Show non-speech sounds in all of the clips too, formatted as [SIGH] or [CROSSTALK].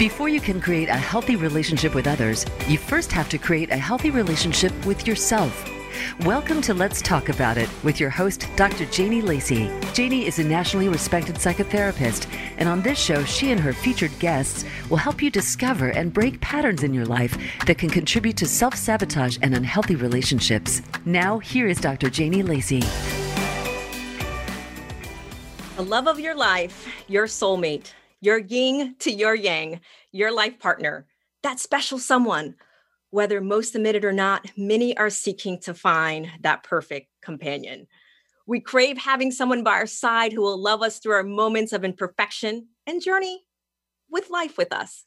Before you can create a healthy relationship with others, you first have to create a healthy relationship with yourself. Welcome to Let's Talk About It with your host, Dr. Janie Lacey. Janie is a nationally respected psychotherapist, and on this show, she and her featured guests will help you discover and break patterns in your life that can contribute to self sabotage and unhealthy relationships. Now, here is Dr. Janie Lacey. The love of your life, your soulmate, your yin to your yang, your life partner, that special someone whether most admit it or not, many are seeking to find that perfect companion. We crave having someone by our side who will love us through our moments of imperfection and journey with life with us.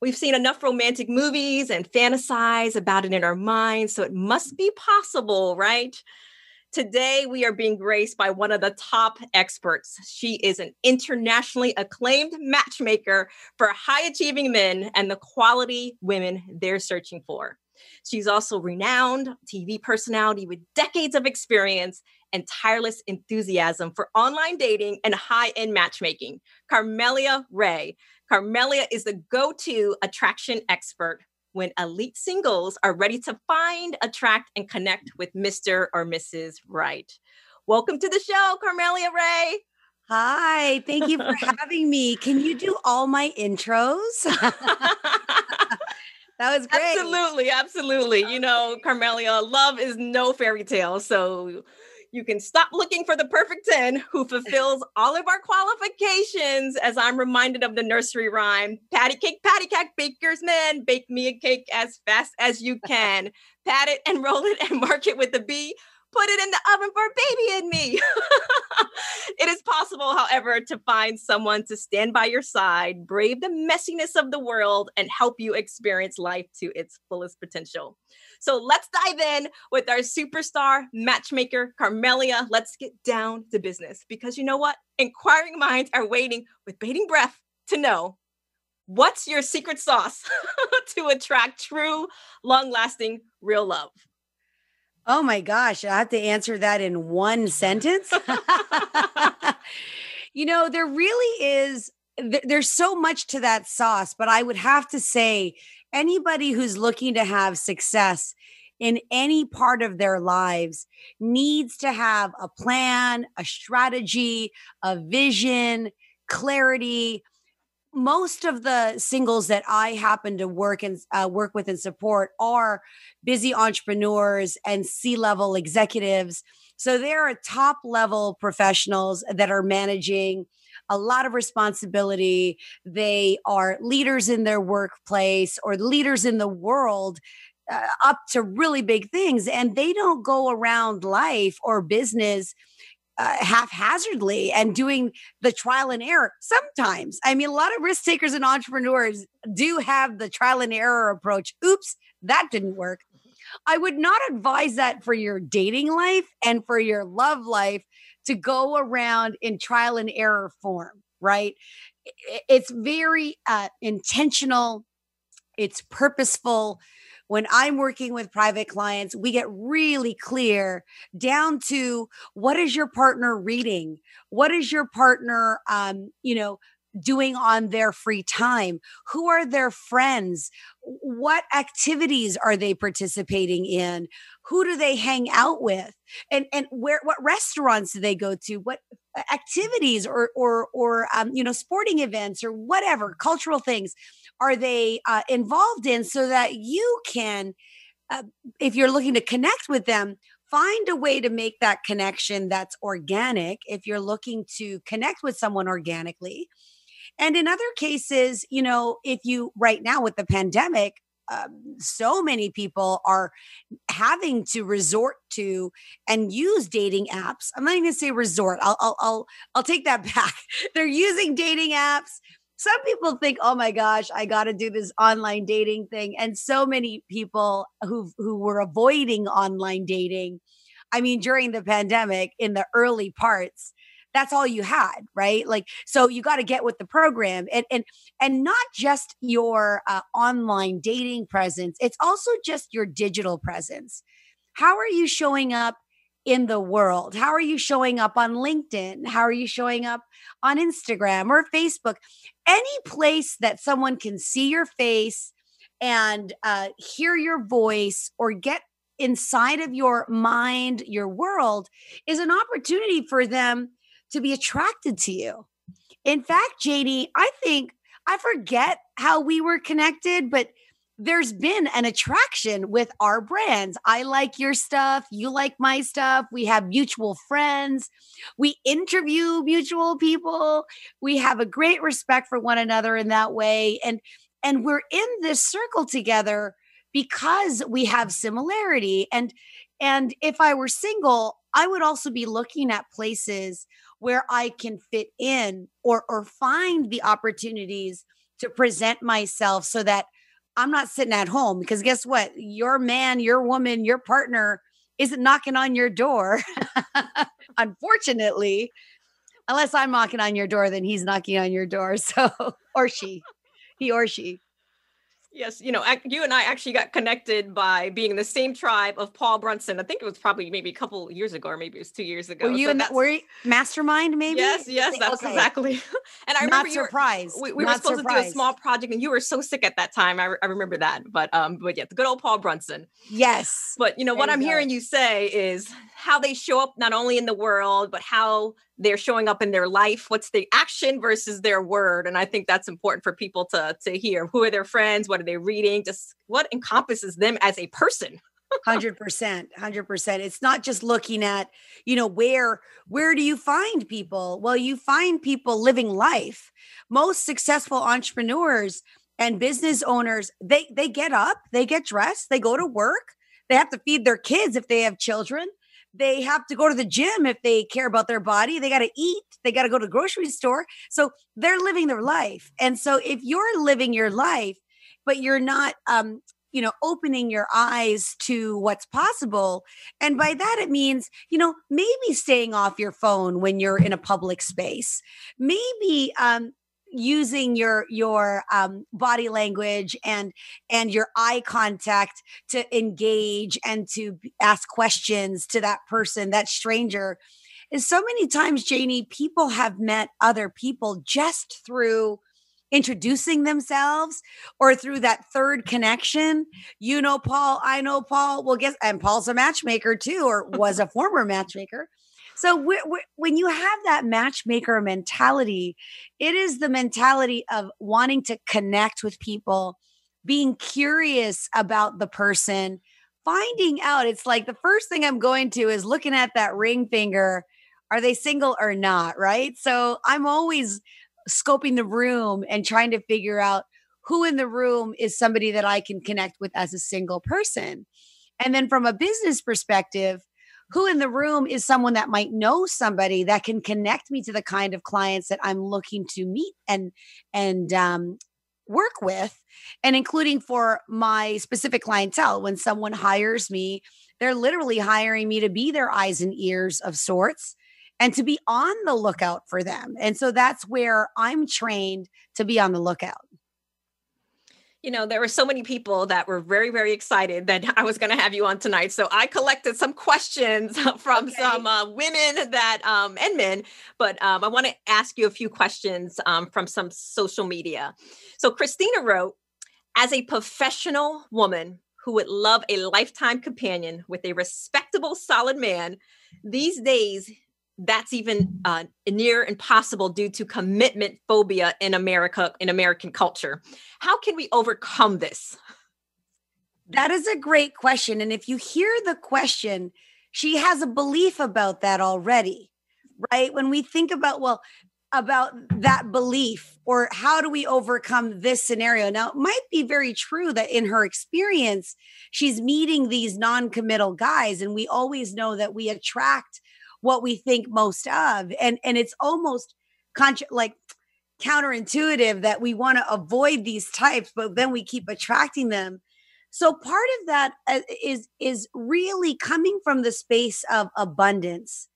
We've seen enough romantic movies and fantasize about it in our minds, so it must be possible, right? Today, we are being graced by one of the top experts. She is an internationally acclaimed matchmaker for high achieving men and the quality women they're searching for. She's also renowned TV personality with decades of experience and tireless enthusiasm for online dating and high end matchmaking. Carmelia Ray. Carmelia is the go to attraction expert when elite singles are ready to find, attract, and connect with Mr. or Mrs. Right. Welcome to the show, Carmelia Ray. Hi, thank you for [LAUGHS] having me. Can you do all my intros? [LAUGHS] that was great. Absolutely, absolutely. You know, Carmelia, love is no fairy tale. So you can stop looking for the perfect 10 who fulfills all of our qualifications, as I'm reminded of the nursery rhyme patty cake, patty cake, baker's man, bake me a cake as fast as you [LAUGHS] can. Pat it and roll it and mark it with a B put it in the oven for a baby and me. [LAUGHS] it is possible, however, to find someone to stand by your side, brave the messiness of the world, and help you experience life to its fullest potential. So let's dive in with our superstar matchmaker, Carmelia. Let's get down to business because you know what? Inquiring minds are waiting with bating breath to know what's your secret sauce [LAUGHS] to attract true, long lasting, real love. Oh my gosh, I have to answer that in one sentence. [LAUGHS] you know, there really is there's so much to that sauce, but I would have to say anybody who's looking to have success in any part of their lives needs to have a plan, a strategy, a vision, clarity, most of the singles that I happen to work and uh, work with and support are busy entrepreneurs and C-level executives. So they're top level professionals that are managing a lot of responsibility. They are leaders in their workplace or leaders in the world uh, up to really big things and they don't go around life or business uh, haphazardly and doing the trial and error sometimes. I mean, a lot of risk takers and entrepreneurs do have the trial and error approach. Oops, that didn't work. I would not advise that for your dating life and for your love life to go around in trial and error form, right? It's very uh, intentional, it's purposeful when I'm working with private clients, we get really clear down to what is your partner reading? What is your partner, um, you know, doing on their free time? Who are their friends? What activities are they participating in? Who do they hang out with? And and where what restaurants do they go to? What activities or or or um, you know sporting events or whatever cultural things are they uh, involved in so that you can uh, if you're looking to connect with them find a way to make that connection that's organic if you're looking to connect with someone organically and in other cases you know if you right now with the pandemic um, so many people are having to resort to and use dating apps. I'm not even going to say resort. I'll, I'll, I'll, I'll take that [LAUGHS] back. They're using dating apps some people think, oh my gosh, I got to do this online dating thing. And so many people who who were avoiding online dating, I mean, during the pandemic in the early parts, that's all you had, right? Like, so you got to get with the program and, and, and not just your uh, online dating presence. It's also just your digital presence. How are you showing up in the world? How are you showing up on LinkedIn? How are you showing up on Instagram or Facebook? Any place that someone can see your face and uh, hear your voice or get inside of your mind, your world, is an opportunity for them to be attracted to you. In fact, JD, I think I forget how we were connected, but there's been an attraction with our brands. I like your stuff. You like my stuff. We have mutual friends. We interview mutual people. We have a great respect for one another in that way. And, and we're in this circle together because we have similarity. And, and if I were single, I would also be looking at places where I can fit in or, or find the opportunities to present myself so that I'm not sitting at home because guess what? Your man, your woman, your partner isn't knocking on your door. [LAUGHS] Unfortunately, unless I'm knocking on your door, then he's knocking on your door. [LAUGHS] So, or she, he or she. Yes, you know, you and I actually got connected by being in the same tribe of Paul Brunson. I think it was probably maybe a couple years ago, or maybe it was two years ago. Were you so in that? Were you mastermind? Maybe. Yes, yes, that's okay. exactly. [LAUGHS] And I remember Not you surprised. Were, we, we were supposed surprised. to do a small project, and you were so sick at that time. I, I remember that. But um, but yeah, the good old Paul Brunson. Yes. But you know there what you I'm go. hearing you say is how they show up not only in the world, but how they're showing up in their life what's the action versus their word and i think that's important for people to to hear who are their friends what are they reading just what encompasses them as a person [LAUGHS] 100% 100% it's not just looking at you know where where do you find people well you find people living life most successful entrepreneurs and business owners they they get up they get dressed they go to work they have to feed their kids if they have children they have to go to the gym if they care about their body. They got to eat. They got to go to the grocery store. So they're living their life. And so if you're living your life, but you're not, um, you know, opening your eyes to what's possible. And by that, it means, you know, maybe staying off your phone when you're in a public space, maybe um, using your your um, body language and and your eye contact to engage and to ask questions to that person that stranger is so many times janie people have met other people just through introducing themselves or through that third connection you know paul i know paul well guess and paul's a matchmaker too or was a former matchmaker so we're, we're, when you have that matchmaker mentality, it is the mentality of wanting to connect with people, being curious about the person, finding out. It's like the first thing I'm going to is looking at that ring finger. Are they single or not? Right. So I'm always scoping the room and trying to figure out who in the room is somebody that I can connect with as a single person. And then from a business perspective, who in the room is someone that might know somebody that can connect me to the kind of clients that I'm looking to meet and and um, work with, and including for my specific clientele. When someone hires me, they're literally hiring me to be their eyes and ears of sorts and to be on the lookout for them. And so that's where I'm trained to be on the lookout you know, there were so many people that were very, very excited that [LAUGHS] I was going to have you on tonight. So I collected some questions [LAUGHS] from okay. some uh, women that um, and men, but um, I want to ask you a few questions um, from some social media. So Christina wrote, as a professional woman who would love a lifetime companion with a respectable, solid man, these days that's even uh, near impossible due to commitment phobia in America, in American culture. How can we overcome this? That is a great question. And if you hear the question, she has a belief about that already, right? When we think about, well, about that belief or how do we overcome this scenario? Now, it might be very true that in her experience, she's meeting these non committal guys, and we always know that we attract what we think most of and and it's almost like counterintuitive that we want to avoid these types but then we keep attracting them. So part of that uh, is is really coming from the space of abundance.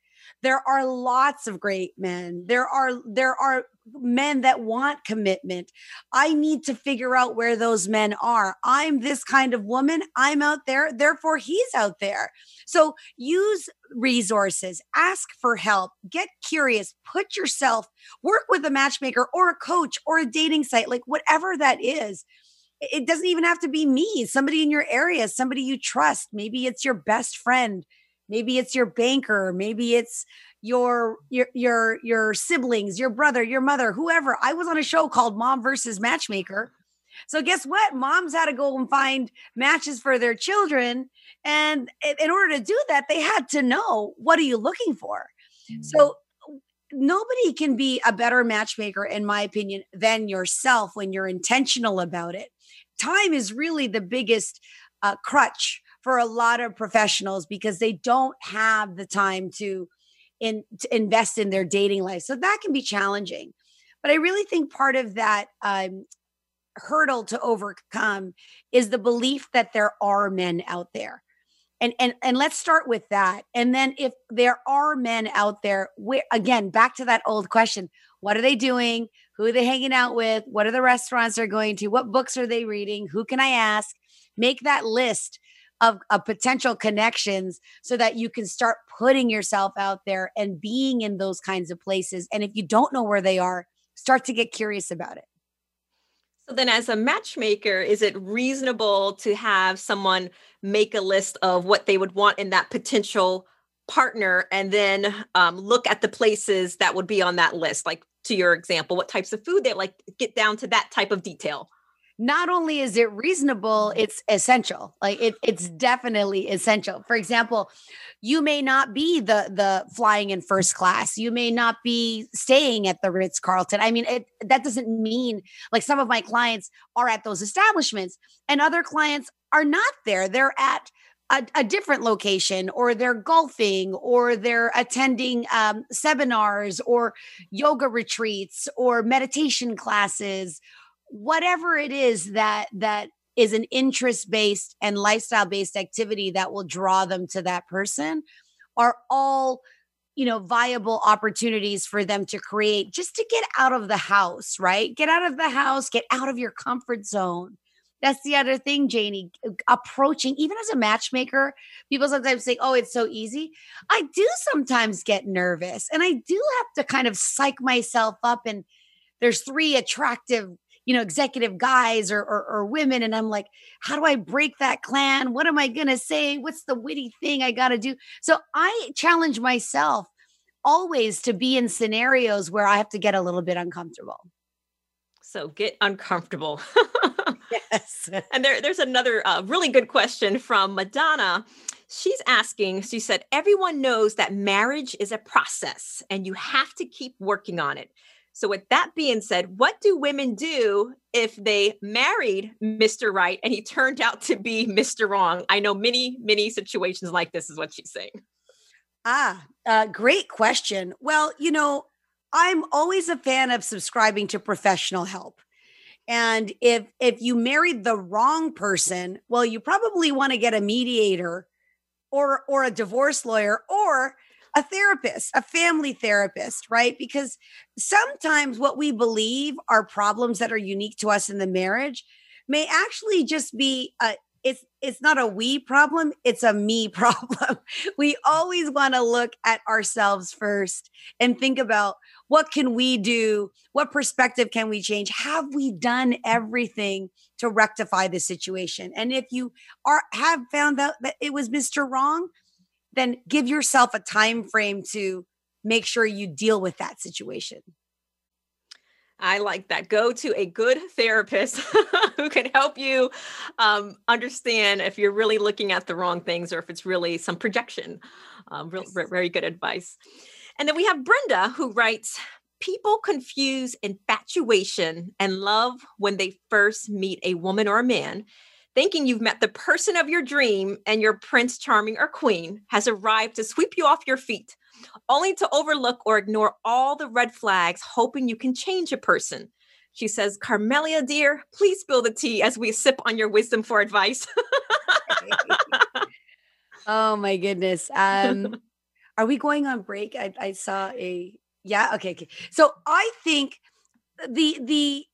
There are lots of great men. There are there are men that want commitment. I need to figure out where those men are. I'm this kind of woman. I'm out there. Therefore he's out there. So use resources. Ask for help. Get curious. Put yourself work with a matchmaker or a coach or a dating site like whatever that is. It doesn't even have to be me. Somebody in your area somebody you trust. Maybe it's your best friend maybe it's your banker maybe it's your your your your siblings your brother your mother whoever. I was on a show called mom versus matchmaker. So guess what? Moms had to go and find matches for their children. And in order to do that they had to know what are you looking for? Mm-hmm. so nobody can be a better matchmaker in my opinion than yourself when you're intentional about it. Time is really the biggest uh, crutch for a lot of professionals because they don't have the time to, in, to invest in their dating life. So that can be challenging. But I really think part of that um, hurdle to overcome is the belief that there are men out there. And, and and let's start with that. And then if there are men out there, where again, back to that old question, what are they doing? Who are they hanging out with? What are the restaurants they're going to? What books are they reading? Who can I ask? Make that list of, of potential connections so that you can start putting yourself out there and being in those kinds of places. And if you don't know where they are, start to get curious about it. So then, as a matchmaker, is it reasonable to have someone make a list of what they would want in that potential partner and then um, look at the places that would be on that list? Like, to your example, what types of food they like, get down to that type of detail not only is it reasonable, it's essential. Like it, it's definitely essential. For example, you may not be the the flying in first class. You may not be staying at the Ritz Carlton. I mean, it, that doesn't mean like some of my clients are at those establishments, and other clients are not there. They're at a, a, different location or they're golfing or they're attending um, seminars or yoga retreats or meditation classes whatever it is that that is an interest based and lifestyle based activity that will draw them to that person are all you know viable opportunities for them to create just to get out of the house right? Get out of the house get out of your comfort zone. That's the other thing janie approaching even as a matchmaker people sometimes say oh it's so easy. I do sometimes get nervous and i do have to kind of psych myself up and there's three attractive you know, executive guys or, or, or women. And I'm like, how do I break that clan? What am I going to say? What's the witty thing I got to do? So I challenge myself always to be in scenarios where I have to get a little bit uncomfortable. So get uncomfortable. [LAUGHS] yes. [LAUGHS] And there, there's another uh, really good question from Madonna. She's asking, she said, everyone knows that marriage is a process and you have to keep working on it. So, with that being said, what do women do if they married Mr. Right and he turned out to be Mr. Wrong? I know many, many situations like this, is what she's saying. Ah, uh, great question. Well, you know, I'm always a fan of subscribing to professional help. And if if you married the wrong person, well, you probably want to get a mediator or or a divorce lawyer or a therapist, a family therapist, right? Because sometimes what we believe are problems that are unique to us in the marriage may actually just be a it's it's not a we problem it's a me [LAUGHS] problem. We always want to look at ourselves first and think about what can we do what perspective can we change? Have we done everything to rectify the situation? And if you are have found out that it was mr wrong then give yourself a time frame to make sure you deal with that situation. I like that. Go to a good therapist [LAUGHS] who can help you um, understand if you're really looking at the wrong things or if it's really some projection. Um, real, very good advice. And then we have Brenda who writes People confuse infatuation and love when they first meet a woman or a man thinking you've met the person of your dream and your prince charming or queen has arrived to sweep you off your feet, only to overlook or ignore all the red flags, hoping you can change a person. She says, Carmelia, dear, please spill the tea as we sip on your wisdom for advice. [LAUGHS] oh my goodness. Um, Are we going on break? I, I saw a yeah. Okay, okay. So I think the the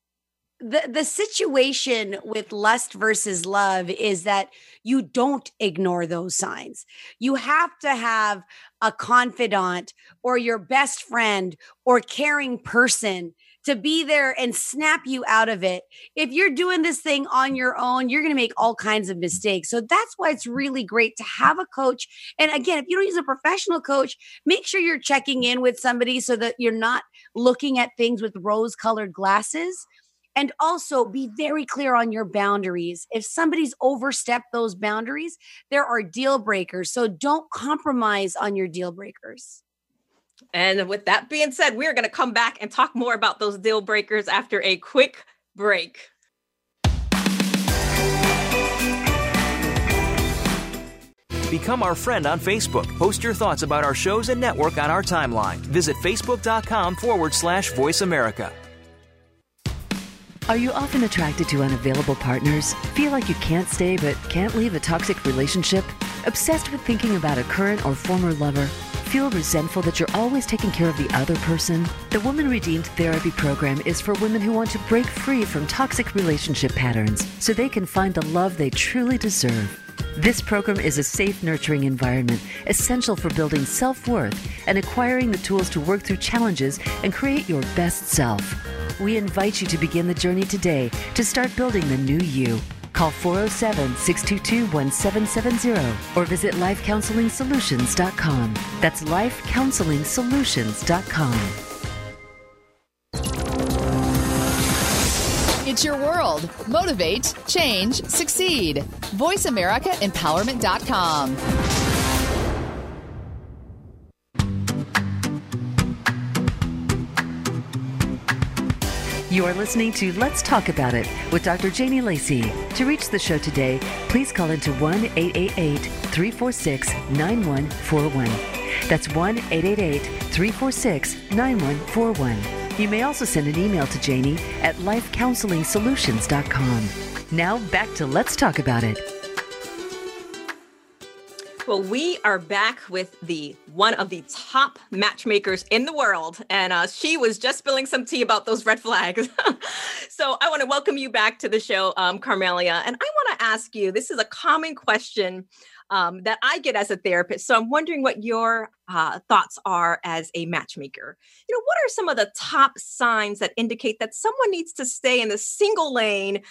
the the situation with lust versus love is that you don't ignore those signs. You have to have a confidant or your best friend or caring person to be there and snap you out of it. If you're doing this thing on your own, you're going to make all kinds of mistakes. So that's why it's really great to have a coach. And again, if you don't use a professional coach, make sure you're checking in with somebody so that you're not looking at things with rose colored glasses. And also be very clear on your boundaries. If somebody's overstepped those boundaries, there are deal breakers. So don't compromise on your deal breakers. And with that being said, we're going to come back and talk more about those deal breakers after a quick break. Become our friend on Facebook. Post your thoughts about our shows and network on our timeline. Visit facebook.com forward slash voice America. Are you often attracted to unavailable partners? Feel like you can't stay but can't leave a toxic relationship? Obsessed with thinking about a current or former lover? Feel resentful that you're always taking care of the other person? The Woman Redeemed Therapy Program is for women who want to break free from toxic relationship patterns so they can find the love they truly deserve. This program is a safe, nurturing environment essential for building self worth and acquiring the tools to work through challenges and create your best self. We invite you to begin the journey today to start building the new you. Call 407 622 1770 or visit lifecounseling.solutions.com. That's lifecounseling.solutions.com. It's your world. Motivate, change, succeed. VoiceAmericaEmpowerment.com. You are listening to Let's Talk About It with Dr. Janie Lacey. To reach the show today, please call into 1 888 346 9141. That's 1 888 346 9141. You may also send an email to Janie at lifecounseling.solutions.com. Now back to Let's Talk About It. Well, we are back with the one of the top matchmakers in the world, and uh, she was just spilling some tea about those red flags. [LAUGHS] so I want to welcome you back to the show, um, Carmelia, and I want to ask you. This is a common question um, that I get as a therapist. So I'm wondering what your uh, thoughts are as a matchmaker. You know, what are some of the top signs that indicate that someone needs to stay in the single lane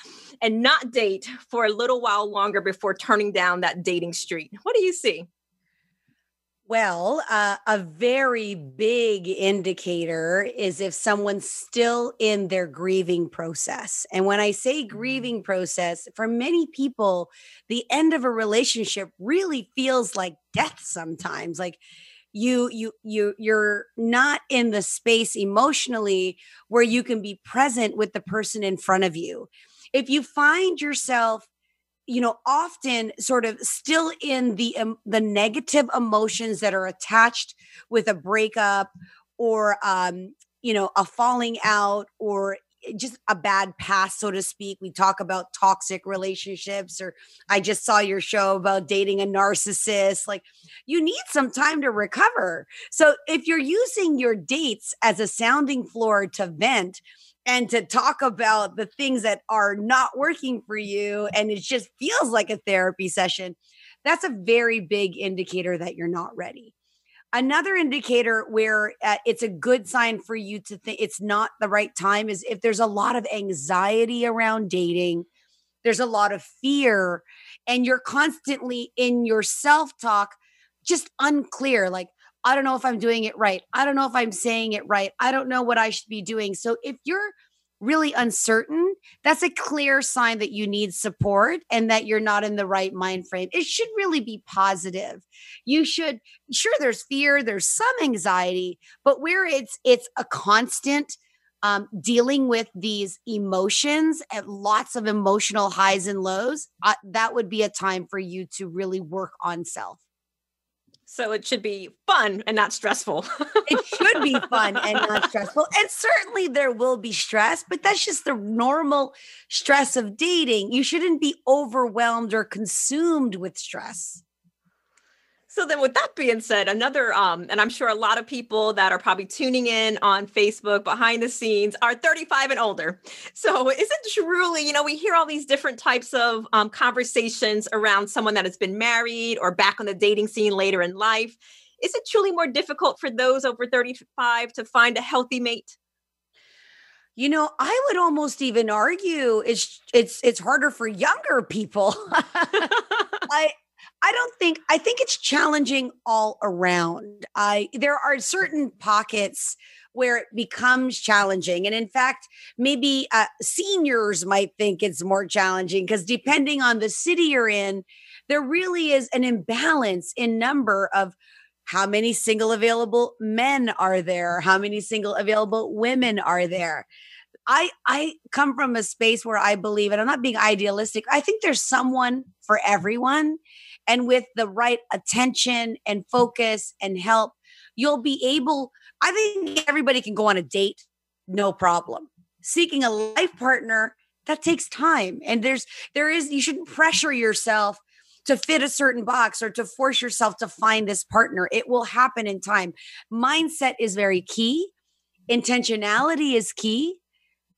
and not date for a little while longer before turning down that dating street? What do you see? Well, uh, a very big indicator is if someone's still in their grieving process. And when I say mm. grieving process, for many people, the end of a relationship really feels like death sometimes. Like you you you you're not in the space emotionally where you can be present with the person in front of you. If you find yourself you know often sort of still in the um, the negative emotions that are attached with a breakup or um you know a falling out or Eh, just a bad past so to speak. We talk about toxic relationships or i just saw your show about dating a narcissist. Like you need some time to recover. So if you're using your dates as a sounding floor to vent and to talk about the things that are not working for you and it just feels like a therapy session that's a very big indicator that you're not ready another indicator where uh, it's a good sign for you to think it's not the right time is if there's a lot of anxiety around dating there's a lot of fear and you're constantly in your self talk just unclear like I don't know if I'm doing it right. I don't know if I'm saying it right. I don't know what I should be doing. So if you're really uncertain, that's a clear sign that you need support and that you're not in the right mind frame. It should really be positive. You should sure there's fear, there's some anxiety, but where it's it's a constant um, dealing with these emotions and lots of emotional highs and lows, uh, that would be a time for you to really work on self. So it should be fun and not stressful. it should be [LAUGHS] fun and not stressful. And certainly there will be stress, but that's just the normal stress of dating. You shouldn't be overwhelmed or consumed with stress. So then with that being said, another um and I'm sure a lot of people that are probably tuning in on Facebook behind the scenes are 35 and older. So is it truly, you know, we hear all these different types of um, conversations around someone that has been married or back on the dating scene later in life. Is it truly more difficult for those over 35 to find a healthy mate? You know, I would almost even argue it's it's it's harder for younger people. [LAUGHS] I I don't think I think it's challenging all around. I there are certain pockets where it becomes challenging and in fact maybe uh, seniors might think it's more challenging because depending on the city you're in there really is an imbalance in number of how many single available men are there how many single available women are there I I come from a space where I believe, and I'm not being idealistic. I think there's someone for everyone, and with the right attention and focus and help, you'll be able. I think everybody can go on a date, no problem. Seeking a life partner that takes time, and there's there is you shouldn't pressure yourself to fit a certain box or to force yourself to find this partner. It will happen in time. Mindset is very key. Intentionality is key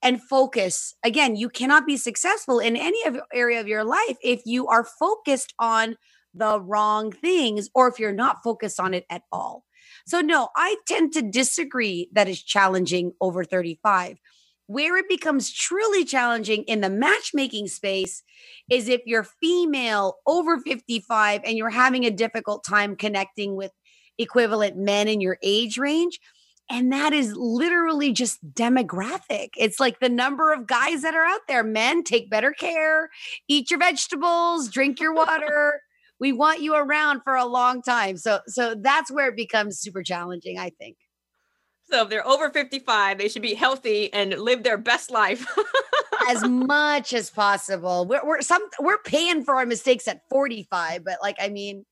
and focus. Again, you cannot be successful in any area of your life if you are focused on the wrong things or if you're not focused on it at all. So, no, I tend to disagree that it's challenging over 35. Where it becomes truly challenging in the matchmaking space is if you're female over 55 and you're having a difficult time connecting with equivalent men in your age range and that is literally just demographic. It's like the number of guys that are out there. Men, take better care, eat your vegetables, drink your water. [LAUGHS] [LAUGHS] we want you around for a long time. So so that's where it becomes super challenging, I think. So if they're over 55, they should be healthy and live their best life. [LAUGHS] as much as possible. We're, we're some we're paying for our mistakes at 45, but like I mean,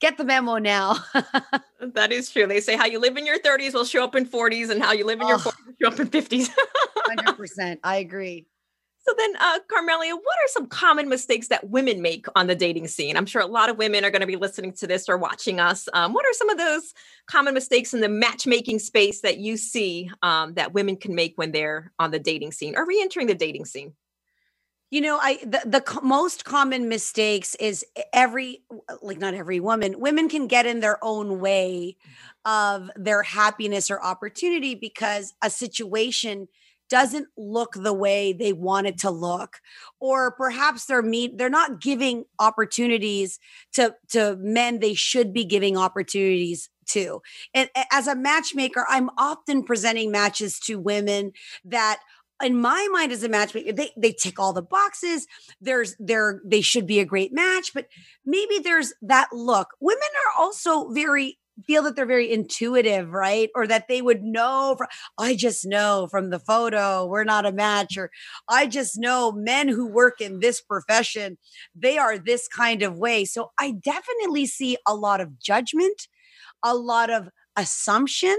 get the memo now. [LAUGHS] that is true. They say how you live in your 30s will show up in 40s, and how you live in your 40s will show up in 50s. 100%. [LAUGHS] I agree. So then, uh, Carmelia, what are some common mistakes that women make on the dating scene? I'm sure a lot of women are going to be listening to this or watching us. Um, what are some of those common mistakes in the matchmaking space that you see um, that women can make when they're on the dating scene or re-entering the dating scene? You know, I the, the most common mistakes is every like not every woman, women can get in their own way of their happiness or opportunity because a situation doesn't look the way they want it to look or perhaps they're meet they're not giving opportunities to to men they should be giving opportunities to and as a matchmaker i'm often presenting matches to women that in my mind as a matchmaker, they they tick all the boxes. There's there they should be a great match, but maybe there's that look. Women are also very feel that they're very intuitive, right? Or that they would know from, I just know from the photo we're not a match, or I just know men who work in this profession, they are this kind of way. So I definitely see a lot of judgment, a lot of assumption,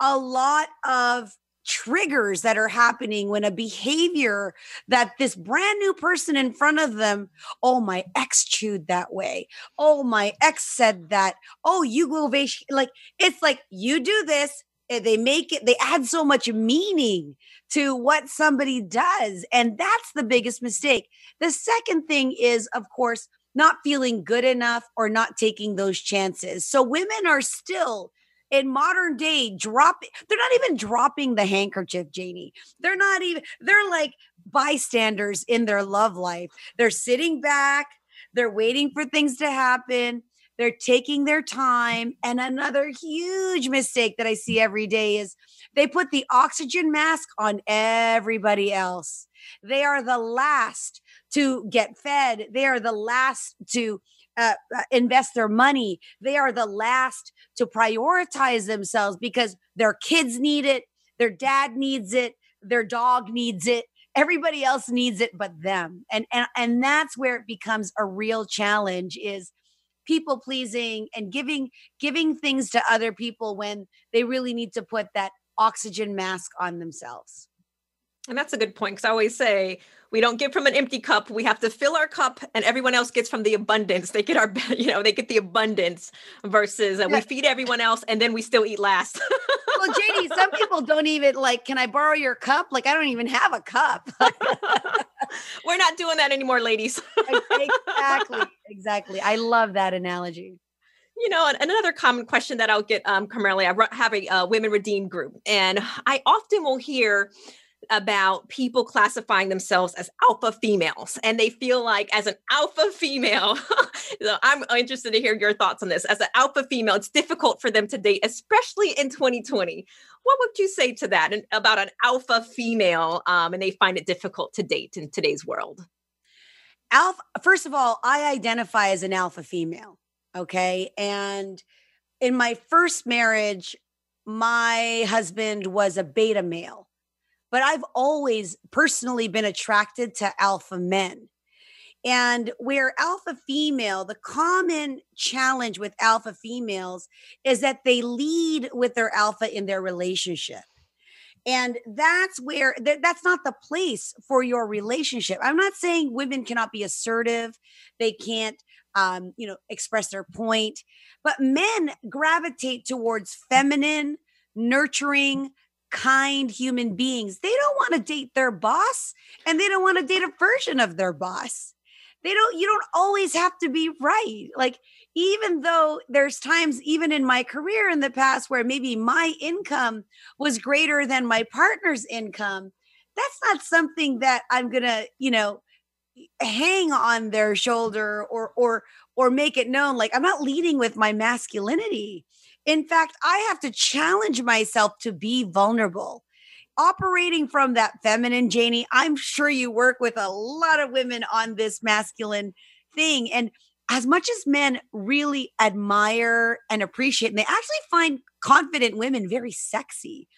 a lot of triggers that are happening when a behavior that this brand new person in front of them, oh, my ex chewed that way. Oh, my ex said that. Oh, you go. Like, it's like you do this. Eh, they make it, they add so much meaning to what somebody does. And that's the biggest mistake. The second thing is, of course, not feeling good enough or not taking those chances. So women are still in modern day drop they're not even dropping the handkerchief janie they're not even they're like bystanders in their love life. They're sitting back they're waiting for things to happen they're taking their time and another huge mistake that i see every day is they put the oxygen mask on everybody else. They are the last to get fed. They are the last to uh, uh, invest their money. They are the last to prioritize themselves because their kids need it, their dad needs it, their dog needs it. Everybody else needs it but them. And and and that's where it becomes a real challenge is people pleasing and giving giving things to other people when they really need to put that oxygen mask on themselves. And that's a good point because I always say we don't give from an empty cup. We have to fill our cup, and everyone else gets from the abundance. They get our, [LAUGHS] you know, they get the abundance versus uh, yeah. we feed everyone else and then we still eat last. well, JD, some [LAUGHS] people don't even like, can I borrow your cup? Like, I don't even have a cup. [LAUGHS] We're not doing that anymore, ladies. exactly. Exactly. I love that analogy you know, another common question that I'll get um, primarily, I have a uh, women redeemed group, and I often will hear about people classifying themselves as alpha females and they feel like as an alpha female [LAUGHS] so i'm interested to hear your thoughts on this. As an alpha female it's difficult for them to date especially in 2020 what would you say to that and about an alpha female um, and they find it difficult to date in today's world? Alpha first of all i identify as an alpha female okay? And in my first marriage my husband was a beta male but I've always personally been attracted to alpha men. And where alpha female, the common challenge with alpha females is that they lead with their alpha in their relationship. And that's where th- that's not the place for your relationship. I'm not saying women cannot be assertive, they can't um, you know, express their point, but men gravitate towards feminine, nurturing, kind human beings. They don't want to date their boss and they don't want to date a version of their boss. They don't, you don't always have to be right. Like, even though there's times, even in my career in the past, where maybe my income was greater than my partner's income, that's not something that I'm going to, you know, hang on their shoulder or or or make it known like i'm not leading with my masculinity in fact, I have to challenge myself to be vulnerable. Operating from that feminine, Janie, I'm sure you work with a lot of women on this masculine thing. And as much as men really admire and appreciate, and they actually find confident women very sexy,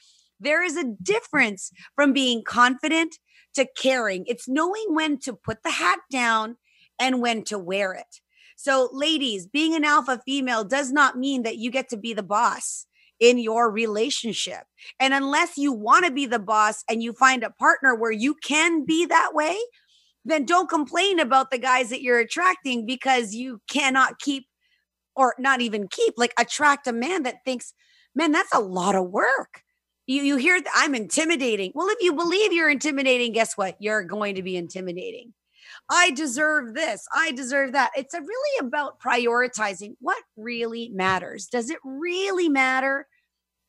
there is a difference from being confident to caring. It's knowing when to put the hat down and when to wear it. So, ladies, being an alpha female does not mean that you get to be the boss in your relationship. And unless you want to be the boss and you find a partner where you can be that way, then don't complain about the guys that you're attracting because you cannot keep or not even keep like attract a man that thinks, man, that's a lot of work. You you hear I'm intimidating. Well, if you believe you're intimidating, guess what? You're going to be intimidating. I deserve this. I deserve that. It's really about prioritizing what really matters. Does it really matter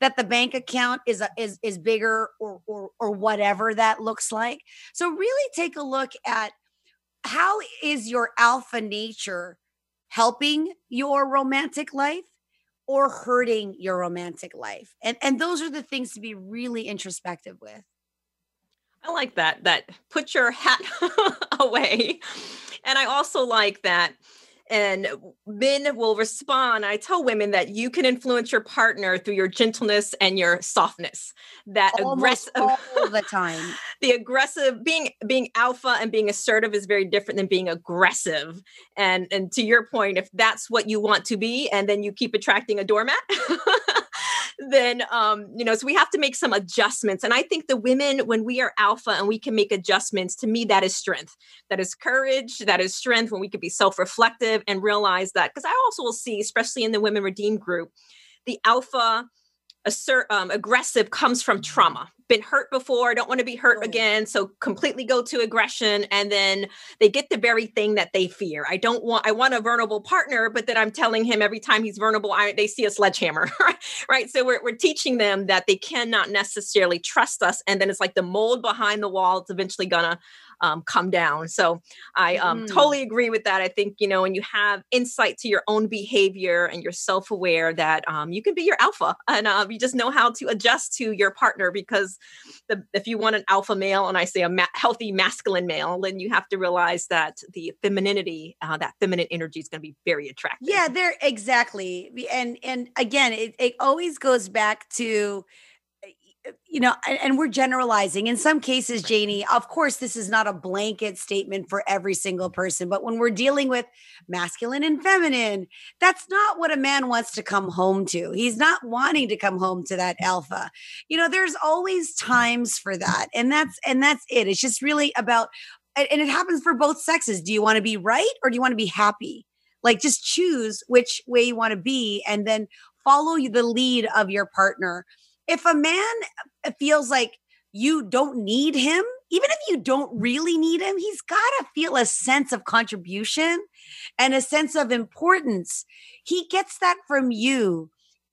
that the bank account is a, is is bigger or or or whatever that looks like? So really take a look at how is your alpha nature helping your romantic life or hurting your romantic life? And and those are the things to be really introspective with. I like that, that put your hat [LAUGHS] away. And I also like that and men will respond. I tell women that you can influence your partner through your gentleness and your softness. That Almost aggressive all [LAUGHS] the time. the aggressive being being alpha and being assertive is very different than being aggressive. And and to your point, if that's what you want to be, and then you keep attracting a doormat. [LAUGHS] then um, you know, so we have to make some adjustments. And I think the women, when we are alpha and we can make adjustments, to me, that is strength. That is courage. That is strength when we can be self-reflective and realize that. Because I also will see, especially in the Women Redeemed group, the alpha assert um, aggressive comes from trauma been hurt before don't want to be hurt again so completely go to aggression and then they get the very thing that they fear. I don't want i want a vulnerable partner but then i'm telling him every time he's vulnerable I, they see a sledgehammer [LAUGHS] right? So we're, we're teaching them that they cannot necessarily trust us and then it's like the mold behind the wall it's eventually gonna um, come down. So I um, mm. totally agree with that. I think, you know, when you have insight to your own behavior and you're self aware that um, you can be your alpha [LAUGHS] and uh, you just know how to adjust to your partner because the, if you want an alpha male and I say a ma- healthy masculine male, then you have to realize that the femininity, uh, that feminine energy is going to be very attractive. Yeah, there exactly. And, and again, it, it always goes back to you know, and, and, we're generalizing. In some cases, Janie, of course, this is not a blanket statement for every single person, but when we're dealing with masculine and feminine, that's not what a man wants to come home to. He's not wanting to come home to that alpha. You know, there's always times for that. And that's and that's it. It's just really about and it happens for both sexes. Do you want to be right or do you want to be happy? Like just choose which way you want to be and then follow the lead of your partner. If a man uh, feels like you don't need him, even if you don't really need him, he's got to feel a sense of contribution and a sense of importance. He gets that from you.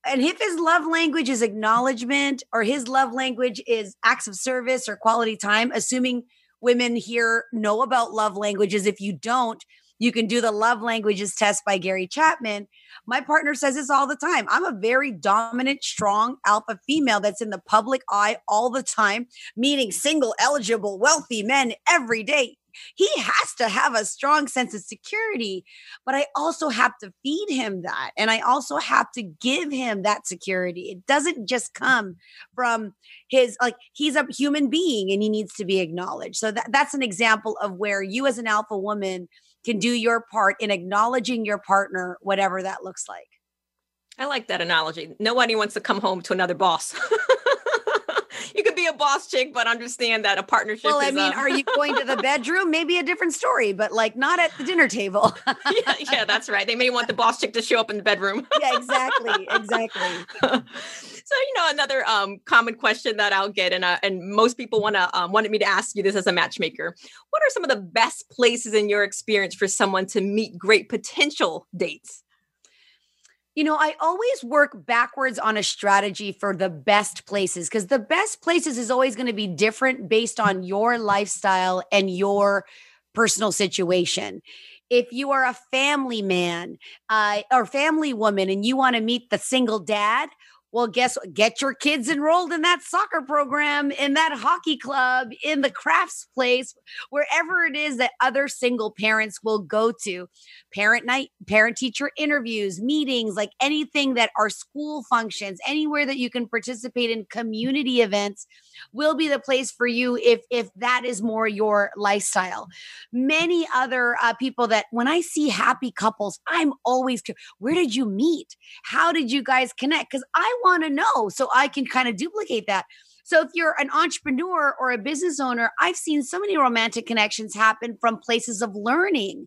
And if his love language is acknowledgement or his love language is acts of service or quality time, assuming women here know about love languages, if you don't, you can do the love languages test by Gary Chapman. My partner says this all the time. I'm a very dominant, strong alpha female that's in the public eye all the time, meeting single, eligible, wealthy men every day. He has to have a strong sense of security, but I also have to feed him that. And I also have to give him that security. It doesn't just come from his, like, he's a human being and he needs to be acknowledged. So that, that's an example of where you, as an alpha woman, can do your part in acknowledging your partner, whatever that looks like. I like that analogy. Nobody wants to come home to another boss. [LAUGHS] you could be a boss chick, but understand that a partnership. Well, I mean, uh... are you going to the [LAUGHS] bedroom? Maybe a different story, but like not at the dinner table. [LAUGHS] yeah, yeah, that's right. They may want the boss chick to show up in the bedroom. yeah, exactly, exactly. So you know, another um, common question that I'll get, and uh, and most people want to um, wanted me to ask you this as a matchmaker. What are some of the best places in your experience for someone to meet great potential dates? You know, I always work backwards on a strategy for the best places because the best places is always going to be different based on your lifestyle and your personal situation. If you are a family man uh, or family woman and you want to meet the single dad, well, guess what? Get your kids enrolled in that soccer program, in that hockey club, in the crafts place, wherever it is that other single parents will go to. Parent night, parent teacher interviews, meetings, like anything that are school functions, anywhere that you can participate in community events will be the place for you if if that is more your lifestyle. Many other uh, people that when I see happy couples, I'm always where did you meet? How did you guys connect? Because I want to know so I can kind of duplicate that. So if you're an entrepreneur or a business owner, I've seen so many romantic connections happen from places of learning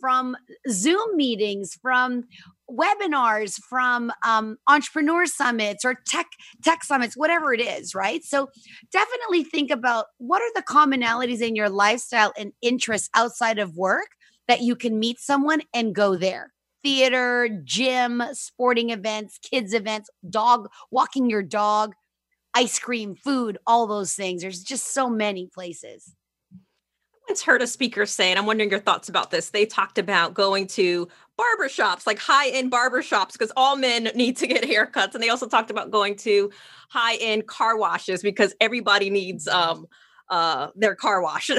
from Zoom meetings, from webinars, from um, entrepreneur summits or tech tech summits, whatever it is, right? So definitely think about what are the commonalities in your lifestyle and interests outside of work that you can meet someone and go there. Theater, gym, sporting events, kids events, dog walking your dog, ice cream, food, all those things. There's just so many places I once heard a speaker say, and I'm wondering your thoughts about this. They talked about going to barbershops, like high end barbershops, because all men need to get haircuts. And they also talked about going to high end car washes because everybody needs um, uh, their car wash. [LAUGHS]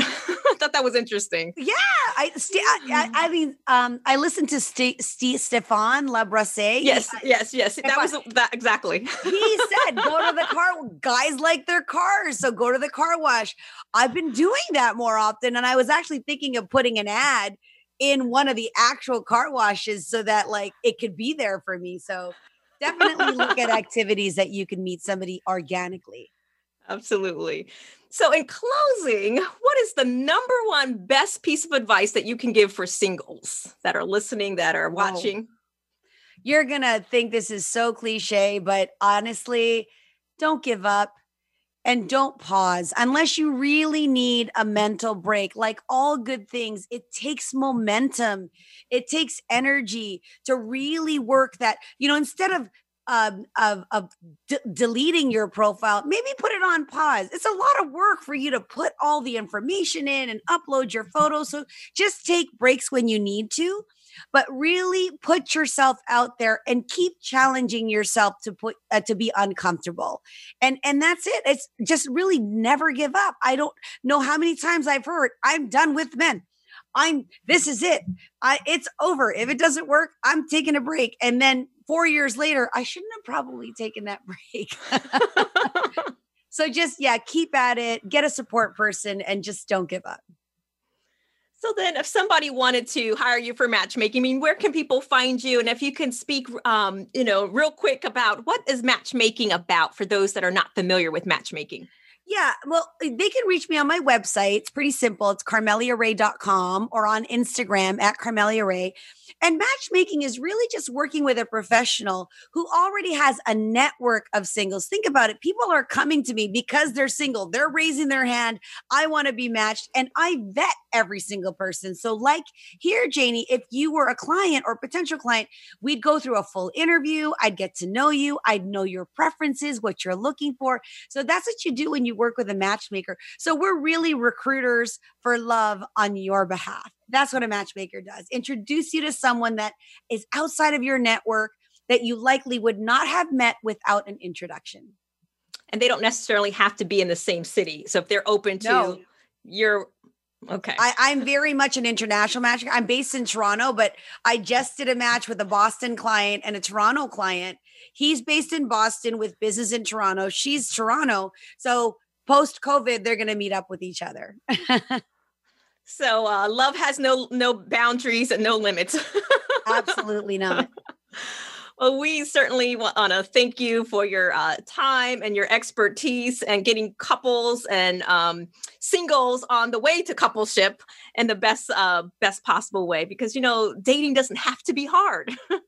I thought that was interesting. Yeah, I, I, I, mean, um, I listened to St- St- Stefan Labrasse. Yes, he, yes, yes. That was that exactly. [LAUGHS] he said, "Go to the car." Guys like their cars, so go to the car wash. I've been doing that more often, and I was actually thinking of putting an ad in one of the actual car washes so that like it could be there for me. So definitely look at [LAUGHS] activities that you can meet somebody organically. Absolutely. So, in closing, what is the number one best piece of advice that you can give for singles that are listening, that are watching? You're going to think this is so cliche, but honestly, don't give up and don't pause unless you really need a mental break. Like all good things, it takes momentum, it takes energy to really work that, you know, instead of um, of, of d- deleting your profile, maybe put it on pause. It's a lot of work for you to put all the information in and upload your photos. So just take breaks when you need to, but really put yourself out there and keep challenging yourself to put uh, to be uncomfortable. And and that's it. It's just really never give up. I don't know how many times I've heard I'm done with men. I'm this is it. I it's over. If it doesn't work, I'm taking a break. And then four years later, I shouldn't have probably taken that [LAUGHS] break. So just, yeah, keep at it, get a support person, and just don't give up. So then, if somebody wanted to hire you for matchmaking, I mean, where can people find you? And if you can speak, um, you know, real quick about what is matchmaking about for those that are not familiar with matchmaking. Yeah, well, eh, they can reach me on my website. It's pretty simple. It's carmeliaray.com or on Instagram at carmeliaray. And matchmaking is really just working with a professional who already has a network of singles. Think about it. People are coming to me because they're single. They're raising their hand. I want to be matched. And I vet every single person. So, like here, Janie, if you were a client or potential client, we'd go through a full interview. I'd get to know you. I'd know your preferences, what you're looking for. So, that's what you do when you work with a matchmaker. So, we're really recruiters for love on your behalf. That's what a matchmaker does. Introduce you to someone that is outside of your network that you likely would not have met without an introduction. And they don't necessarily have to be in the same city. So if they're open to no. your Okay. I, am very much an international match. I'm based in Toronto, but I just did a match with a Boston client and a Toronto client. He's based in Boston with business in Toronto. She's Toronto. So post COVID, they're going to meet up with each other. [LAUGHS] So uh, love has no no boundaries and no limits. Absolutely not. [LAUGHS] Well, we certainly want to thank you for your uh, time and your expertise and getting couples and um, singles on the way to coupleship in the best uh, best possible way. Because you know, dating doesn't have to be hard. [LAUGHS]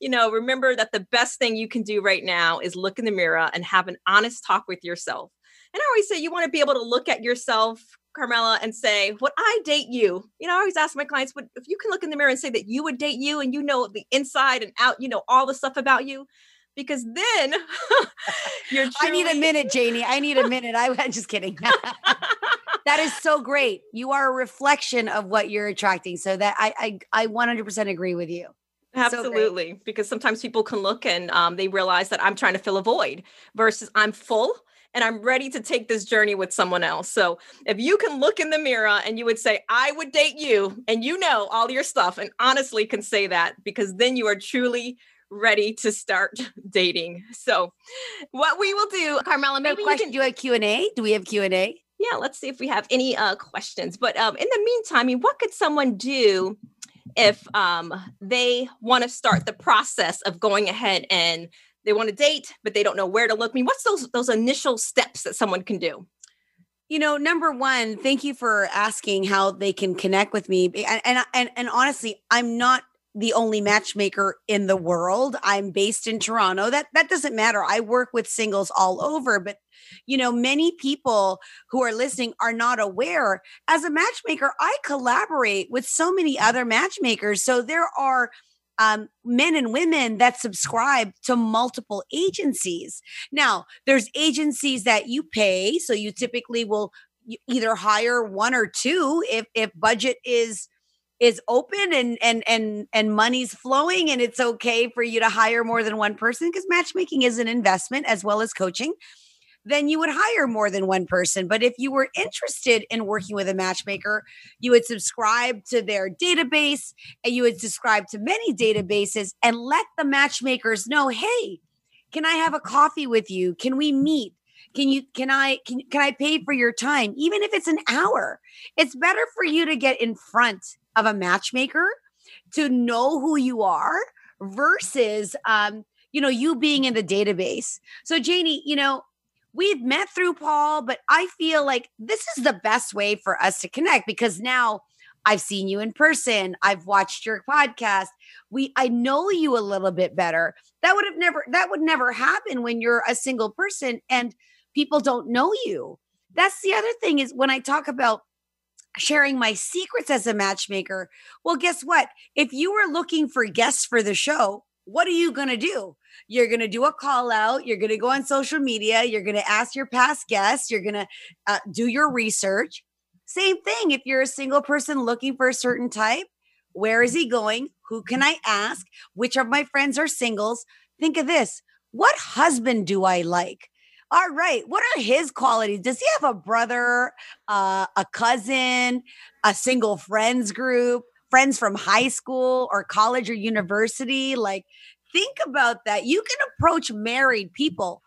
you know, remember that the best thing you can do right now is look in the mirror and have an honest talk with yourself. And I always say you want to be able to look at yourself Carmelia, and say, Would I date you? You know, I always ask my clients, would if you can look in the mirror and say that you would date you and you know the inside and out, you know, all the stuff about you, because then [LAUGHS] you're truly- I need a minute, Janie. I need a minute. I, I'm just kidding. [LAUGHS] that is so great. You are a reflection of what you're attracting. So that I I, I 100% agree with you. Absolutely, so because sometimes people can look and um, they realize that I'm trying to fill a void versus I'm full and I'm ready to take this journey with someone else. So if you can look in the mirror and you would say, I would date you, and you know all your stuff, and honestly can say that because then you are truly ready to start [LAUGHS] dating. So what we will do, Carmelia, maybe question, you can do a Q&A? Do we have Q&A? Yeah, let's see if we have any uh, questions. But um, in the meantime, I mean, what could someone do if um, they want to start the process of going ahead and they want to date, but they don't know where to look. I mean, what's those those initial steps that someone can do? You know, number one, thank you for asking how they can connect with me. And and and, and honestly, I'm not the only matchmaker in the world. I'm based in Toronto. That that doesn't matter. I work with singles all over, but you know, many people who are listening are not aware. As a matchmaker, I collaborate with so many other matchmakers. So there are um, men and women that subscribe to multiple agencies. Now, there's agencies that you pay, so you typically will either hire one or two if if budget is is open and and and and money's flowing and it's okay for you to hire more than one person because matchmaking is an investment as well as coaching then you would hire more than one person. But if you were interested in working with a matchmaker, you would subscribe to their database and you would subscribe to many databases and let the matchmakers know, hey, can I have a coffee with you? Can we meet? Can you can I can, can I pay for your time even if it's an hour? It's better for you to get in front of a matchmaker to know who you are versus um you know you being in the database. So Janie, you know, we've met through Paul, but I feel like this is the best way for us to connect because now I've seen you in person. I've watched your podcast. We I know you a little bit better. That would have never that would never happen when you're a single person and people don't know you. That's the other thing is when I talk about sharing my secrets as a matchmaker. Well, guess what? If you were looking for guests for the show, what are you going to do? You're going to do a call out. You're going to go on social media. You're going to ask your past guests. You're going to uh, do your research. Same thing if you're a single person looking for a certain type. Where is he going? Who can I ask? Which of my friends are singles? Think of this what husband do I like? All right. What are his qualities? Does he have a brother, uh, a cousin, a single friends group, friends from high school or college or university? Like, think about that. You can approach married people.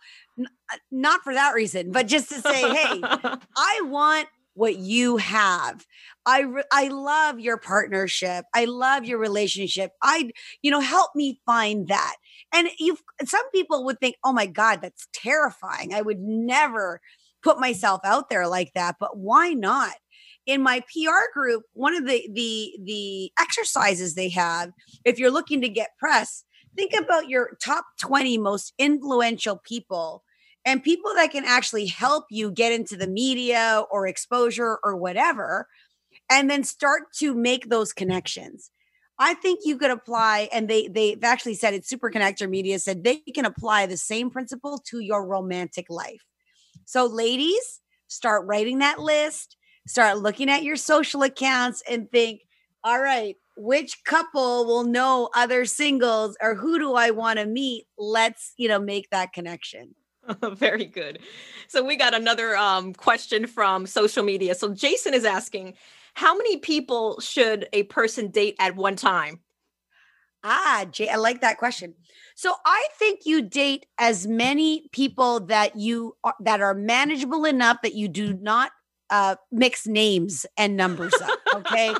uh, not for that reason, but just to say, hey, [LAUGHS] I want what you have. I re- I love your partnership. I love your relationship. I you know help me find that. And you some people would think, "Oh my god, that's terrifying. I would never put myself out there like that." But why not? In my PR group, one of the the the exercises they have, if you're looking to get press, think about your top 20 most influential people and people that can actually help you get into the media or exposure or whatever and then start to make those connections. I think you could apply and they they've actually said it super connector media said they can apply the same principle to your romantic life. So ladies start writing that list start looking at your social accounts and think all right which couple will know other singles or who do i want to meet let's you know make that connection [LAUGHS] Very good. So we got another um, question from social media. So Jason is asking, how many people should a person date at one time? Ah, Jay, I like that question. So I think you date as many people that you are, that are manageable enough that you do not uh, mix names and numbers up. [LAUGHS] Okay,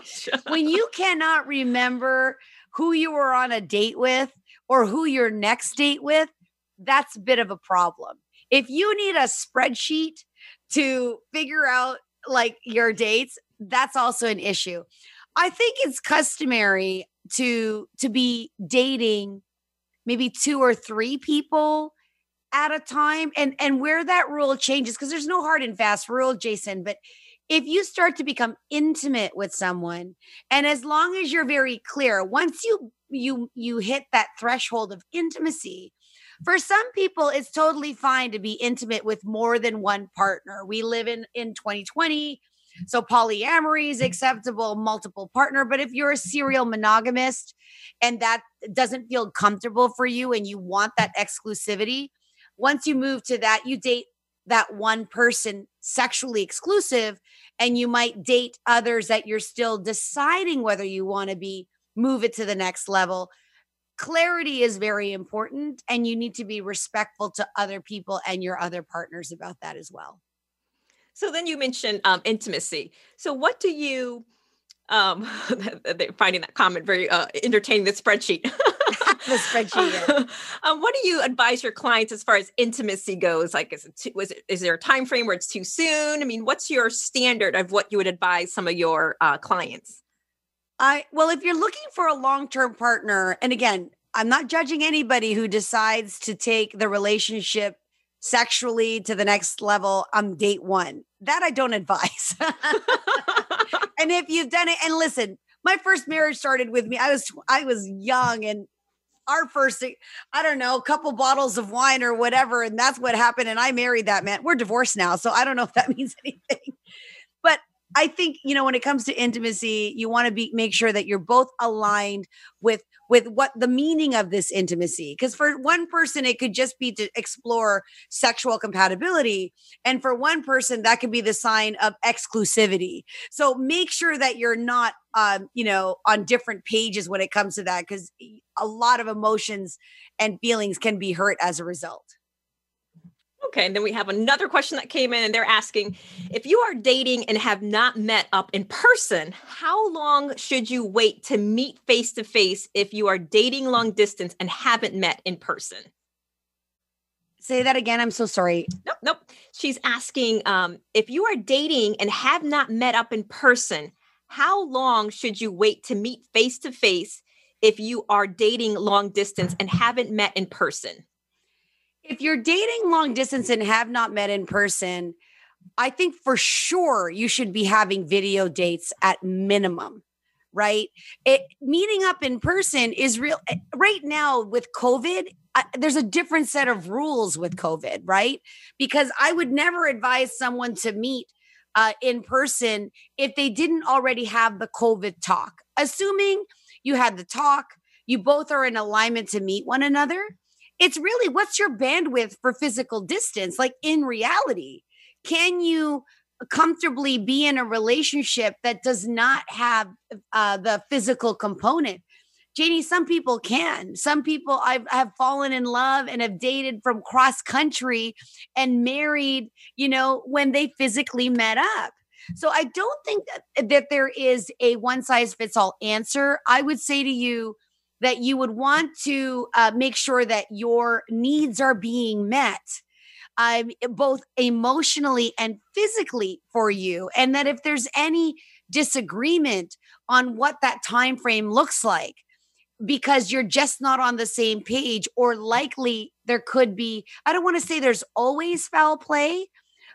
when you cannot remember who you were on a date with or who your next date with, that's a bit of a problem. If you need a spreadsheet to figure out like your dates, that's also an issue. I think it's customary to to be dating maybe two or three people at a time and and where that rule changes because there's no hard and fast rule Jason but if you start to become intimate with someone and as long as you're very clear once you you you hit that threshold of intimacy for some people it's totally fine to be intimate with more than one partner. We live in in 2020 so polyamory is acceptable multiple partner but if you're a serial monogamist and that doesn't feel comfortable for you and you want that exclusivity once you move to that you date that one person sexually exclusive and you might date others that you're still deciding whether you want to be move it to the next level. Clarity is very important and you need to be respectful to other people and your other partners about that as well. So then you mentioned um, intimacy. So what do you um [LAUGHS] finding that comment very uh, entertaining the spreadsheet [LAUGHS] [LAUGHS] the spreadsheet [LAUGHS] um, what do you advise your clients as far as intimacy goes like is it too, was it is there a time frame where it's too soon i mean what's your standard of what you would advise some of your uh, clients I well, if you're looking for a long-term partner, and again, I'm not judging anybody who decides to take the relationship sexually to the next level on date one. That I don't [LAUGHS] advise. and if you've done it, and listen, my first marriage started with me. I was I was young and our first i don't know a couple bottles of wine or whatever and that's what happened and i married that man. We're divorced now so i don't know if that [LAUGHS] means anything I think you know when it comes to intimacy, you want to be make sure that you're both aligned with with what the meaning of this intimacy. Because for one person, it could just be to explore sexual compatibility, and for one person, that could be the sign of exclusivity. So make sure that you're not, um, you know, on different pages when it comes to that, because a lot of emotions and feelings can be hurt as a result. Okay, and then we have another question that came in, and they're asking if you are dating and have not met up in person, how long should you wait to meet face to face if you are dating long distance and haven't met in person? Say that again. I'm so sorry. Nope, nope. She's asking um, if you are dating and have not met up in person, how long should you wait to meet face to face if you are dating long distance and haven't met in person? If you're dating long distance and have not met in person, I think for sure you should be having video dates at minimum, right? It meeting up in person is real eh, right now with COVID. I, there's a different set of rules with COVID, right? Because I would never advise someone to meet uh, in person if they didn't already have the COVID talk. Assuming you had the talk, you both are in alignment to meet one another it's really what's your bandwidth for physical distance like in reality can you comfortably be in a relationship that does not have uh, the physical component Janie, some people can. Some people I've have fallen in love and have dated from cross country and married, you know, when they physically met up. So I don't think that, that there is a one size fits all answer. I would say to you that you would want to uh, make sure that your needs are being met um, both emotionally and physically for you and that if there's any disagreement on what that time frame looks like because you're just not on the same page or likely there could be i don't want to say there's always foul play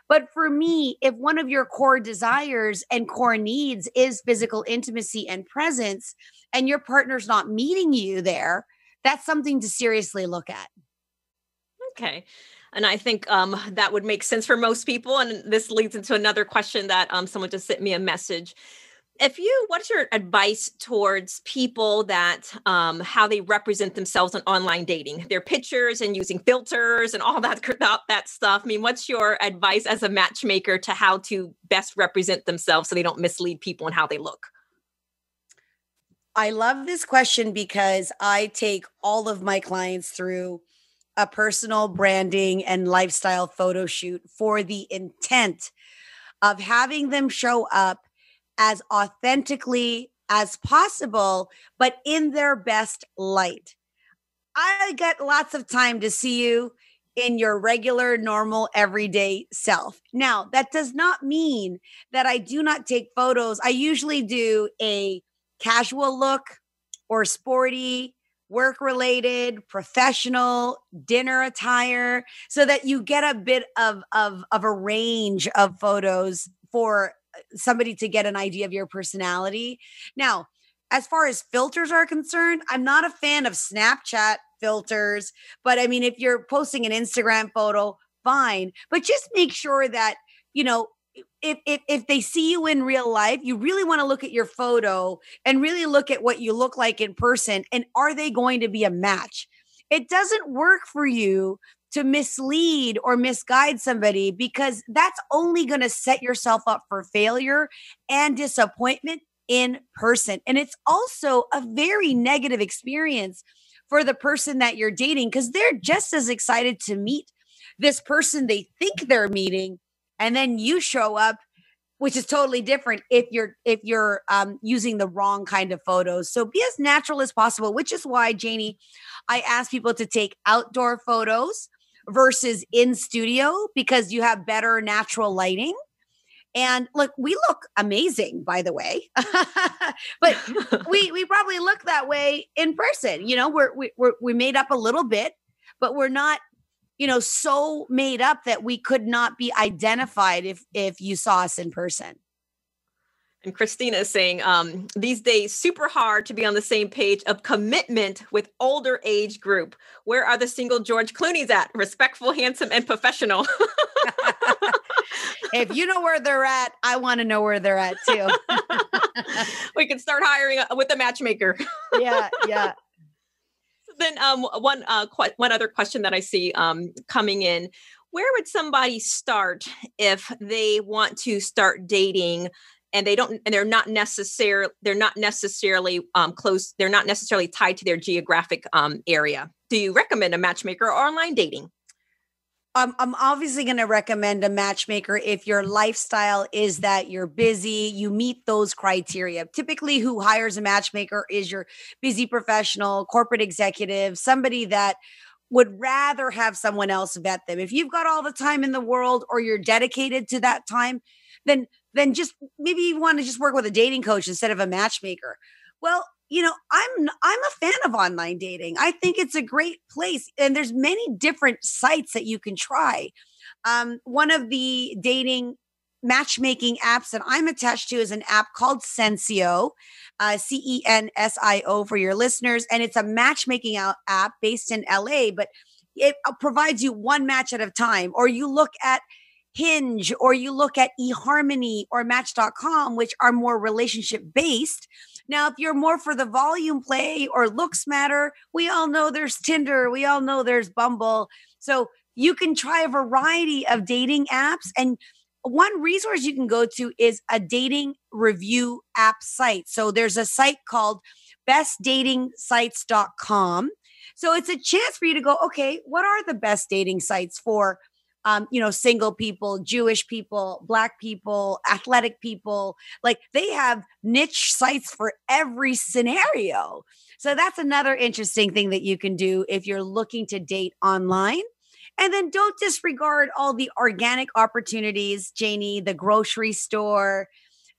but for me if one of your core desires and core needs is physical intimacy and presence and your partner's not meeting you there that's something to seriously look at. Okay. And I think um, that would make sense for most people. And this leads into another question that um, someone just sent me a message. If you what's your advice towards people that um how they represent themselves on online dating? Their pictures and using filters and all that that stuff. I mean what's your advice as a matchmaker to how to best represent themselves so they don't mislead people in how they look i love this question because i take all of my clients through a personal branding and lifestyle photo shoot for the intent of having them show up as authentically as possible, but in their best light. I get lots of time to see you in your regular, normal, everyday self. Now, that does not mean that I do not take photos. I usually do a casual look or sporty, work related, professional, dinner attire, so that you get a bit of, of, of a range of photos for uh, somebody to get an idea of your personality. Now, as far as filters are concerned, I'm not a fan of Snapchat filters, but I mean, if you're posting an Instagram photo, fine, but just make sure that, you know, if, if if they see you in real life, you really want to look at your photo and really look at what you look like in person and are they going to be a match? It doesn't work for you to mislead or misguide somebody because that's only going to set yourself up for failure and disappointment in person. And it's also a very negative experience for the person that you're dating because they're just as excited to meet this person they think they're meeting and then you show up which is totally different if you're if you're um, using the wrong kind of photos so be as natural as possible which is why janie i ask people to take outdoor photos versus in studio because you have better natural lighting. And look, we look amazing, by the way, [LAUGHS] but [LAUGHS] we we probably look that way in person. You know, we're we, we're we made up a little bit, but we're not, you know, so made up that we could not be identified if if you saw us in person. And Christina is saying um, these days, super hard to be on the same page of commitment with older age group. Where are the single George Clooney's at? Respectful, handsome, and professional. [LAUGHS] if you know where they're at, I want to know where they're at too. [LAUGHS] we can start hiring uh, with a matchmaker. yeah, yeah. Then um, one uh, qu- one other question that I see um, coming in: Where would somebody start if they want to start dating and they don't and they're not necessarily they're not necessarily um, close they're not necessarily tied to their geographic um, area? Do you recommend a matchmaker or online dating um, I'm obviously going to recommend a matchmaker if your lifestyle is that you're busy, you meet those criteria. Typically, who hires a matchmaker is your busy professional, corporate executive, somebody that would rather have someone else vet them. If you've got all the time in the world or you're dedicated to that time, then then just maybe you want to just work with a dating coach instead of a matchmaker. Well, you know, I'm I'm a fan of online dating. I think it's a great place and there's many different sites that you can try. Um, one of the dating matchmaking apps that I'm attached to is an app called Censio, uh, C E N S I O for your listeners. And it's a matchmaking app based in LA, but it uh, provides you one match at a time. Or you look at Hinge or you look at eHarmony or Match.com, which are more relationship based. Now, if you're more for the volume play or looks matter, we all know there's Tinder, we all know there's Bumble. So you can try a variety of dating apps. And one resource you can go to is a dating review app site. So there's a site called bestdatingsites.com. So it's a chance for you to go, okay, what are the best dating sites for um, you know, single people, Jewish people, black people, athletic people. Like they have niche sites for every scenario. So that's another interesting thing that you can do if you're looking to date online. And then don't disregard all the organic opportunities, Janie, the grocery store.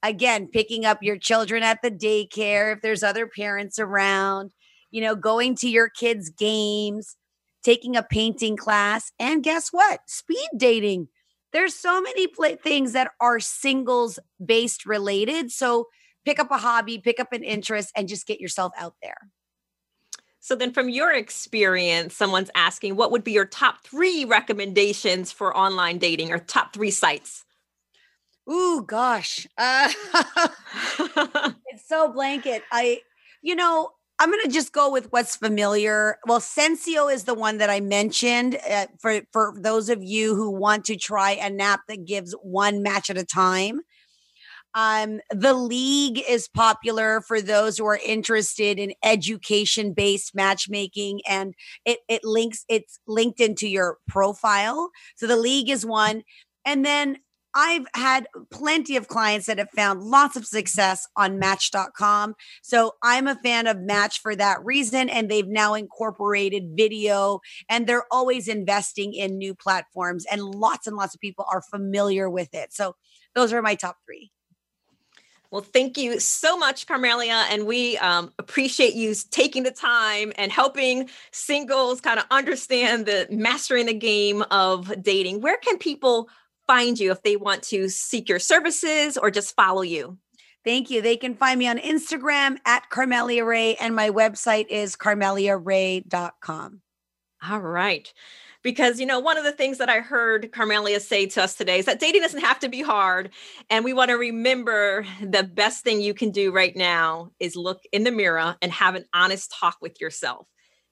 Again, picking up your children at the daycare if there's other parents around, you know, going to your kids' games, taking a painting class, and guess what? Speed dating. There's so many pl- things that are singles based related. So pick up a hobby, pick up an interest, and just get yourself out there. So then from your experience, someone's asking what would be your top 3 recommendations for online dating or top 3 sites? Ooh, gosh. Uh, [LAUGHS] [LAUGHS] it's so blanket. I you know, I'm going to just go with what's familiar. Well, Censio is the one that I mentioned uh, for for those of you who want to try a nap that gives one match at a time. Um, the league is popular for those who are interested in education based matchmaking and it, it links, it's linked into your profile. So the league is one. And then I've had plenty of clients that have found lots of success on match.com. So I'm a fan of Match for that reason. And they've now incorporated video and they're always investing in new platforms. And lots and lots of people are familiar with it. So those are my top three. Well, thank you so much, Carmelia. And we um, appreciate you taking the time and helping singles kind of understand the mastering the game of dating. Where can people find you if they want to seek your services or just follow you? Thank you. They can find me on Instagram at Carmelia Ray, and my website is carmeliaray.com. All right. Because, you know, one of the things that I heard Carmelia say to us today is that dating doesn't have to be hard. And we want to remember the best thing you can do right now is look in the mirror and have an honest talk with yourself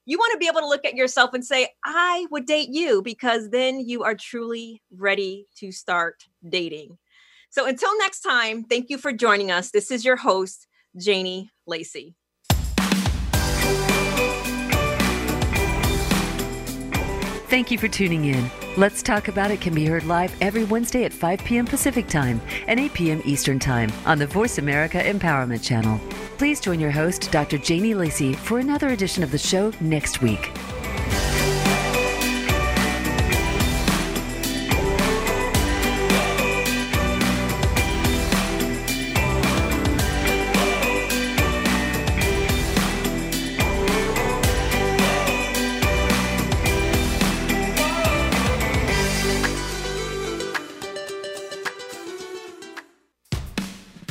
you want to be able to look at yourself and say, I would date you because then you are truly ready to start dating. So until next time, thank you for joining us. This is your host, Janie Lacey. Thank you for tuning in. Let's Talk About It can be heard live every Wednesday at 5 p.m. Pacific Time and 8 p.m. Eastern Time on the Voice America Empowerment Channel. Please join your host, Dr. Janie Lacey, for another edition of the show next week.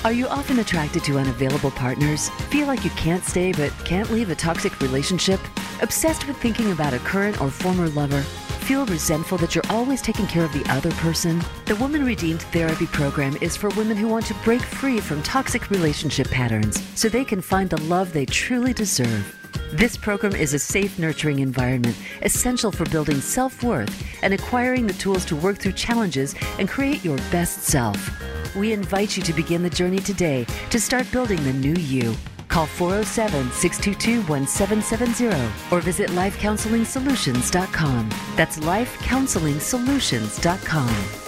Are you often attracted to unavailable partners? Feel like you can't stay but can't leave a toxic relationship? Obsessed with thinking about a current or former lover? Feel resentful that you're always taking care of the other person? The Woman Redeemed Therapy Program is for women who want to break free from toxic relationship patterns so they can find the love they truly deserve. This program is a safe, nurturing environment essential for building self worth and acquiring the tools to work through challenges and create your best self. We invite you to begin the journey today to start building the new you. Call 407 622 1770 or visit lifecounseling.solutions.com. That's lifecounseling.solutions.com.